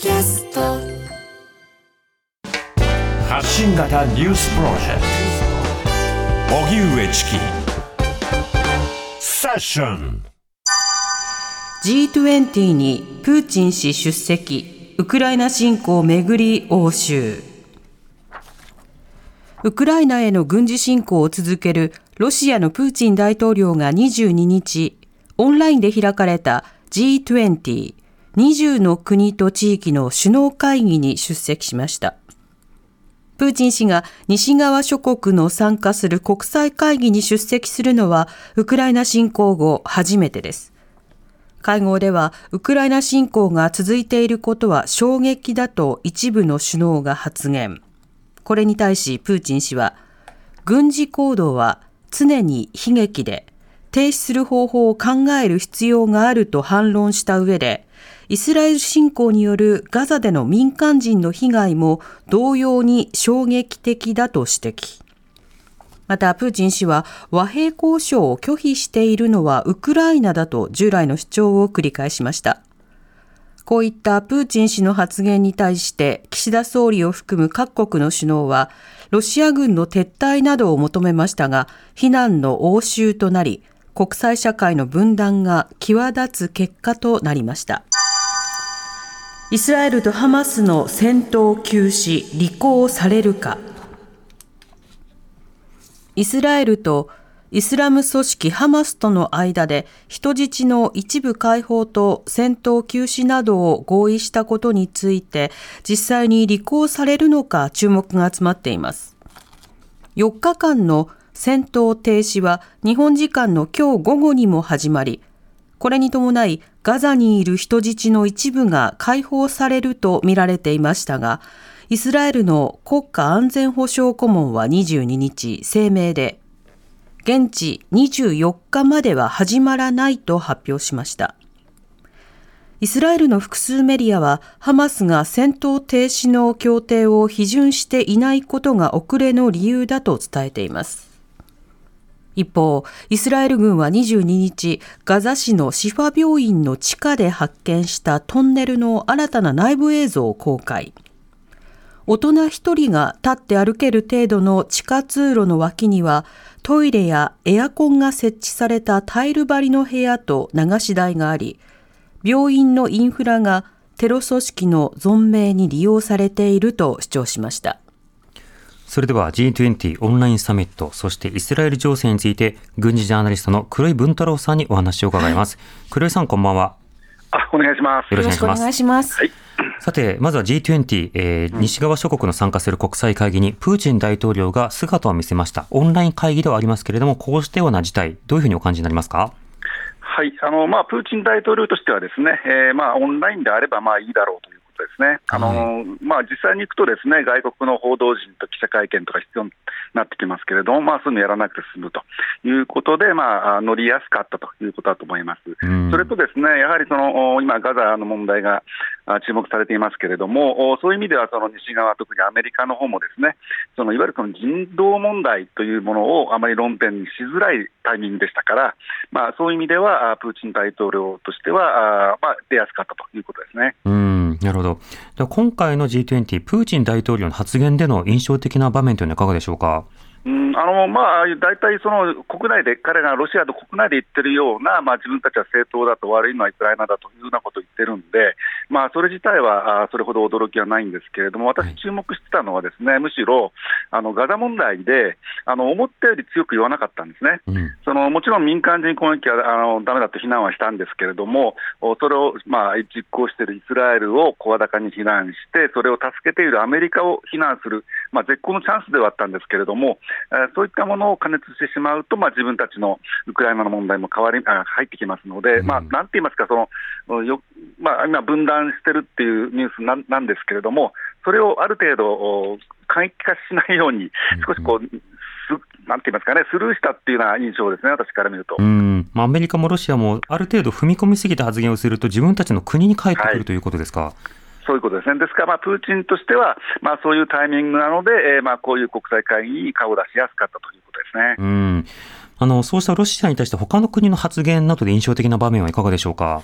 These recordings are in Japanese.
キャスト。発信型ニュースプロジェクト。荻上チキ。セッション。G20 にプーチン氏出席。ウクライナ侵攻めぐり欧州ウクライナへの軍事侵攻を続けるロシアのプーチン大統領が22日オンラインで開かれた G20 20の国と地域の首脳会議に出席しました。プーチン氏が西側諸国の参加する国際会議に出席するのはウクライナ侵攻後初めてです。会合ではウクライナ侵攻が続いていることは衝撃だと一部の首脳が発言。これに対しプーチン氏は軍事行動は常に悲劇で停止する方法を考える必要があると反論した上でイスラエル侵攻によるガザでの民間人の被害も同様に衝撃的だと指摘。また、プーチン氏は和平交渉を拒否しているのはウクライナだと従来の主張を繰り返しました。こういったプーチン氏の発言に対して岸田総理を含む各国の首脳はロシア軍の撤退などを求めましたが非難の応酬となり国際社会の分断が際立つ結果となりました。イスラエルとハマスの戦闘休止、履行されるか。イスラエルとイスラム組織ハマスとの間で人質の一部解放と戦闘休止などを合意したことについて実際に履行されるのか注目が集まっています。4日間の戦闘停止は日本時間の今日午後にも始まり、これに伴いガザにいる人質の一部が解放されると見られていましたが、イスラエルの国家安全保障顧問は22日声明で、現地24日までは始まらないと発表しました。イスラエルの複数メディアは、ハマスが戦闘停止の協定を批准していないことが遅れの理由だと伝えています。一方、イスラエル軍は22日、ガザ市のシファ病院の地下で発見したトンネルの新たな内部映像を公開。大人一人が立って歩ける程度の地下通路の脇には、トイレやエアコンが設置されたタイル張りの部屋と流し台があり、病院のインフラがテロ組織の存命に利用されていると主張しました。それでは G20 オンラインサミット、そしてイスラエル情勢について、軍事ジャーナリストの黒井文太郎さんにお話を伺います。黒井さん、こんばんは。あ、お願いします。よろしくお願いします。はい。さて、まずは G20、えー、西側諸国の参加する国際会議に、プーチン大統領が姿を見せました。オンライン会議ではありますけれども、こうしたような事態、どういうふうにお感じになりますか？はいあのまあ、プーチン大統領としては、ですね、えーまあ、オンラインであればまあいいだろうというですね、あのまあ、実際に行くと、ですね外国の報道陣と記者会見とか必要になってきますけれども、まあ、そういうのやらなくて済むということで、まあ、乗りやすかったということだと思います。それとですねやはりその今、ガザの問題が注目されていますけれども、そういう意味ではその西側、特にアメリカの方もですねそのいわゆるその人道問題というものをあまり論点にしづらいタイミングでしたから、まあ、そういう意味では、プーチン大統領としては、あまあ、出やすかったということですね。うん。なるほど今回の G20、プーチン大統領の発言での印象的な場面というのはいかがでしょうか？うんあのまあ、大体その国内で、彼がロシアと国内で言ってるような、まあ、自分たちは正当だと、悪いのはウクライナだというようなことを言ってるんで、まあ、それ自体はあそれほど驚きはないんですけれども、私、注目してたのは、ですねむしろあのガザ問題であの、思ったより強く言わなかったんですね、うん、そのもちろん民間人攻撃はあのだめだと非難はしたんですけれども、それを、まあ、実行しているイスラエルを声高に非難して、それを助けているアメリカを非難する、まあ、絶好のチャンスではあったんですけれども、えそういったものを加熱してしまうと、まあ、自分たちのウクライナの問題も変わりあ入ってきますので、うん、まあ、なんて言いますか、そのよまあ、今、分断してるっていうニュースななんですけれども、それをある程度、過激化しないように、少しこう、なんて言いますかね、スルーしたっていうような印象ですね、私から見ると。うんまあ、アメリカもロシアもある程度踏み込みすぎた発言をすると、自分たちの国に帰ってくる、はい、ということですか？そういうことですね。ですから、まあ、プーチンとしては、まあ、そういうタイミングなので、えー、まあ、こういう国際会議に顔を出しやすかったということですね。うんあのそうしたロシアに対して、他の国の発言などで印象的な場面はいかがでしょうか？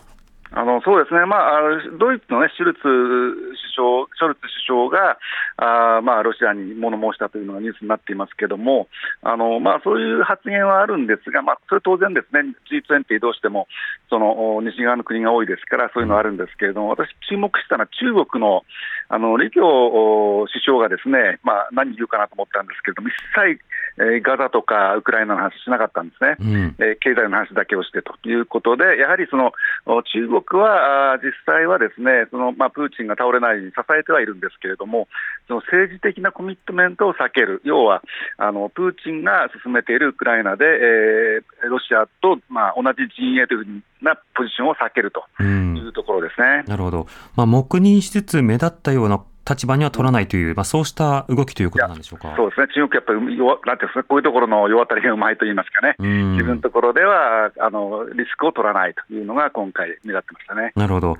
あのそうですね、まあ、ドイツの、ね、シュルツ首相ショルツ首相があ、まあ、ロシアに物申したというのがニュースになっていますけれども、あのまあ、そういう発言はあるんですが、まあ、それ当然ですね、G20 どうしてもその西側の国が多いですから、そういうのはあるんですけれども、私、注目したのは中国のあの李強首相がですね、まあ、何言うかなと思ったんですけれども、一切、えー、ガザとかウクライナの話しなかったんですね、うん、えー、経済の話だけをしてということで、やはりその中国は実際はですねその、まあ、プーチンが倒れないように支えてはいるんですけれども、その政治的なコミットメントを避ける、要はあのプーチンが進めているウクライナで、えー、ロシアと、まあ、同じ陣営というふうなポジションを避けるというところですね。なるほど、まあ、黙認しつつ目立ったような立場には取らないという、まあ、そうした動きということなんでしょうか？そうですね、中国やっぱり弱、なんていうんですか、こういうところの世渡りがうまいと言いますかね、自分のところではあのリスクを取らないというのが今回、目立ってましたね。なるほど、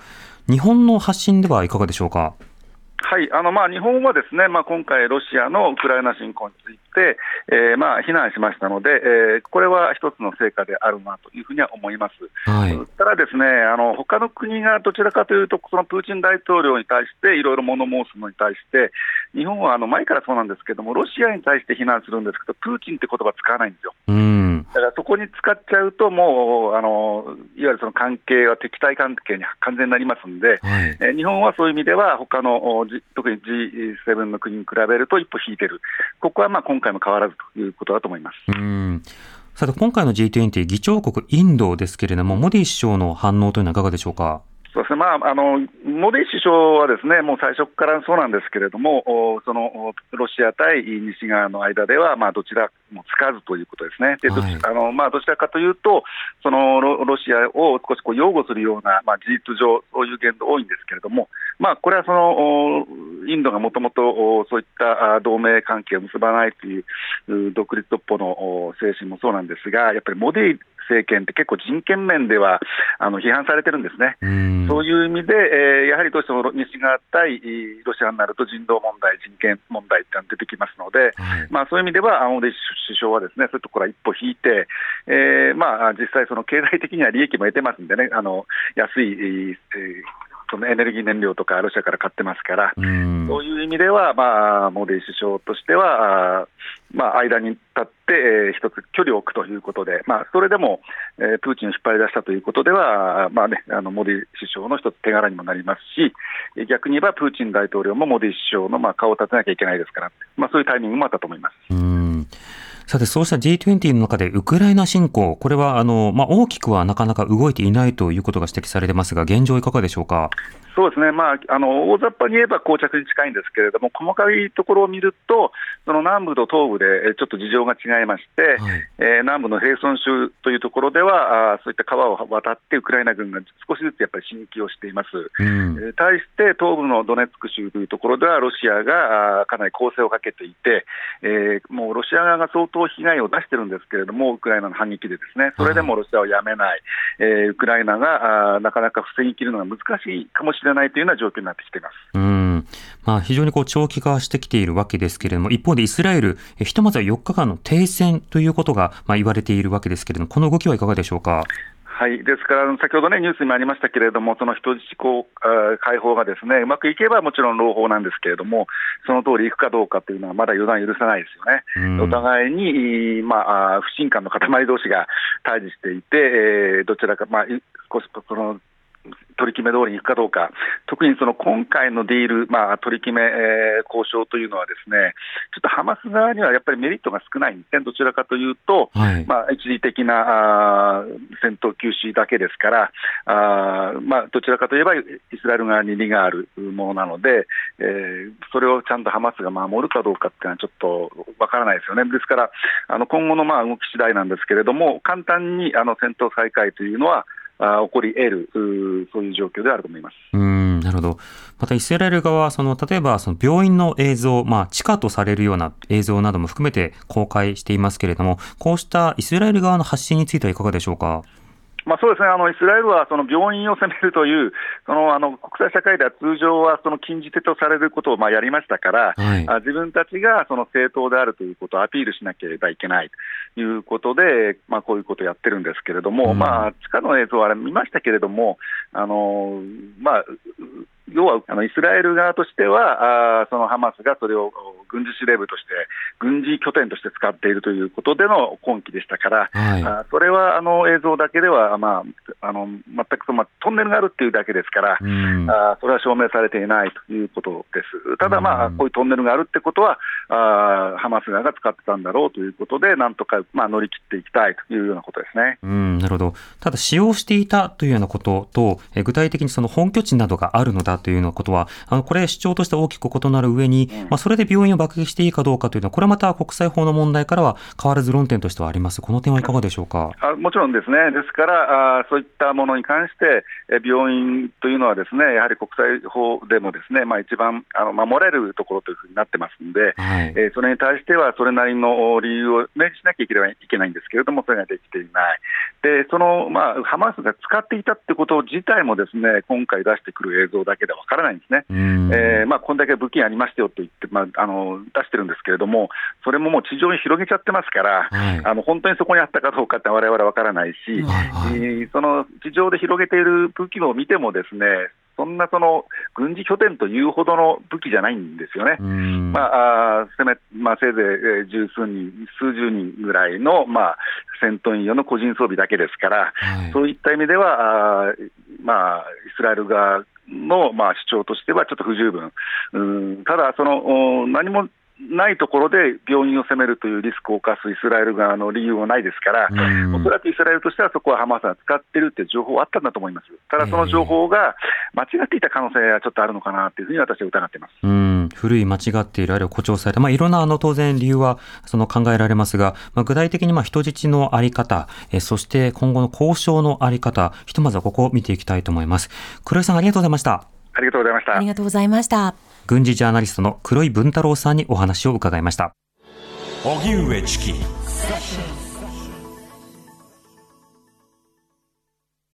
日本の発信ではいかがでしょうか？はいあのまあ、日本はですね、まあ、今回、ロシアのウクライナ侵攻について、えー、まあ非難しましたので、えー、これは一つの成果であるなというふうには思います。はい、ただ、ですねあの他の国がどちらかというと、そのプーチン大統領に対していろいろ物申すのに対して、日本はあの前からそうなんですけども、ロシアに対して非難するんですけど、プーチンって言葉使わないんですよ。うんだからそこに使っちゃうと、もうあのいわゆるその関係は敵対関係に完全になりますので、はい、えー、日本はそういう意味では、他の特に G7 の国に比べると一歩引いてる、ここはまあ今回も変わらずということだと思います。うんさて、今回の G20 議長国インドですけれども、モディ首相の反応というのはいかがでしょうか？そうですね、まあ、あのモディ首相はですねもう最初からそうなんですけれども、そのロシア対西側の間では、まあ、どちらもつかずということですね、ではい、あのまあ、どちらかというと、そのロロシアを少しこう擁護するような、まあ、事実上、そういう言動多いんですけれども、まあ、これはそのインドがもともとそういった同盟関係を結ばないという独立独歩の精神もそうなんですが、やっぱりモディ政権って結構人権面ではあの批判されてるんですね。そういう意味で、えー、やはりどうしても西側対ロシアになると人道問題、人権問題ってのが出てきますので、はい、まあ、そういう意味では、青森首相はですねそういうところは一歩引いて、えーまあ、実際、その経済的には利益も得てますんでね、あの安い、えーそのエネルギー燃料とかロシアから買ってますから、そういう意味では、まあ、モディ首相としては、まあ、間に立って、えー、一つ距離を置くということで、まあ、それでも、えー、プーチンを引っ張り出したということでは、まあね、あのモディ首相の一つ手柄にもなりますし、逆に言えばプーチン大統領もモディ首相のまあ顔を立てなきゃいけないですから、まあ、そういうタイミングもあったと思います。うんさて、そうした G20 の中でウクライナ侵攻、これはあの、まあ、大きくはなかなか動いていないということが指摘されてますが、現状いかがでしょうか？そうですね、まあ、あの大雑把に言えば膠着に近いんですけれども、細かいところを見ると、その南部と東部でちょっと事情が違いまして、はい、えー、南部のヘルソン州というところでは、あそういった川を渡って、ウクライナ軍が少しずつやっぱり進撃をしています、うん、えー、対して東部のドネツク州というところでは、ロシアがあかなり攻勢をかけていて、えー、もうロシア側が相当被害を出してるんですけれども、ウクライナの反撃でですね、それでもロシアをやめない、はい、えー、ウクライナがあなかなか防ぎきるのが難しいかもしれないというような状況になってきています。うんまあ、非常にこう長期化してきているわけですけれども、一方でイスラエル、ひとまずは4日間の停戦ということがまあ言われているわけですけれども、この動きはいかがでしょうか？はい、ですから、先ほどね、ニュースにもありましたけれども、その人質こう解放がですね、うまくいけばもちろん朗報なんですけれども、その通りいくかどうかというのは、まだ予断許さないですよね。お互いに、まあ、不信感の塊同士が対峙していて、えー、どちらか、まあ、少しその取り決め通りにいくかどうか、特にその今回のディール、まあ、取り決め、えー、交渉というのは、ですねちょっとハマス側にはやっぱりメリットが少ないんですね、どちらかというと、はい、まあ、一時的なあ戦闘休止だけですから、あまあ、どちらかといえばイスラエル側に利があるものなので、えー、それをちゃんとハマスが守るかどうかっていうのは、ちょっとわからないですよね。ですから、あの今後のまあ動き次第なんですけれども、簡単にあの戦闘再開というのは、あ起こり得るそういう状況であると思います。うんなるほど。またイスラエル側はその例えばその病院の映像、まあ、地下とされるような映像なども含めて公開していますけれども、こうしたイスラエル側の発信についてはいかがでしょうか？まあ、そうですねあのイスラエルはその病院を攻めるという、そのあの国際社会では通常はその禁じ手とされることをまあやりましたから、はい。あ自分たちがその正当であるということをアピールしなければいけないということで、まあ、こういうことをやってるんですけれども、うん。まあ、地下の映像はあれ見ましたけれども、あのまあ、要はあのイスラエル側としては、あーそのハマスがそれを軍事司令部として、軍事拠点として使っているということでの根拠でしたから、はい。あそれはあの映像だけでは、まあ、あの全くその、まあ、トンネルがあるっていうだけですから、うん。あそれは証明されていないということです。ただ、まあ、うんこういうトンネルがあるってことは、あハマス側が使ってたんだろうということで、なんとか、まあ、乗り切っていきたいというようなことですね。うん、なるほど。ただ、使用していたというようなことと、え具体的にその本拠地などがあるのだというようなことは、あの、これ主張として大きく異なる上に、まあ、それで病院を爆撃していいかどうかというのは、これはまた国際法の問題からは変わらず論点としてはあります。この点はいかがでしょうか？あもちろんですね、ですから、あそういったものに関して、え病院というのは、ですねやはり国際法でもですね、まあ、一番あの守れるところというふうになってますんで、はい。えーそれに対してはそれなりの理由を明示しなきゃいけないいけないんですけれども、それができていない、でその、まあ、ハマスが使っていたってこと自体も、ですね今回出してくる映像だけではわからないんですね。うん。えーまあ、こんだけ武器ありましたよと言って、まあ、あの出してるんですけれども、それももう地上に広げちゃってますから、はい。あの本当にそこにあったかどうかって、われわれわからないし、はいはいえーその地上で広げている武器を見ても、ですねそんなその軍事拠点というほどの武器じゃないんですよね。うん。まあ、せめまあ、せいぜいえー十数人、数十人ぐらいの、まあ、戦闘員用の個人装備だけですから、はい。そういった意味では、あーまあ、イスラエル側の、まあ、主張としてはちょっと不十分、うんただその、何もないところで病院を攻めるというリスクを冒すイスラエル側の理由はないですから、うんおそらくイスラエルとしてはそこはハマスが使ってるっていう情報はあったんだと思います。ただ、その情報が間違っていた可能性はちょっとあるのかなというふうに私は疑っています。うん、古い間違っている、あるいは誇張された、まあ、いろんなあの当然理由はその考えられますが、まあ、具体的にまあ人質のあり方、えそして今後の交渉のあり方、ひとまずはここを見ていきたいと思います。黒井さんありがとうございました。ありがとうございましたあり。がとうございました。軍事ジャーナリストの黒井文太郎さんにお話を伺いました。荻上チキ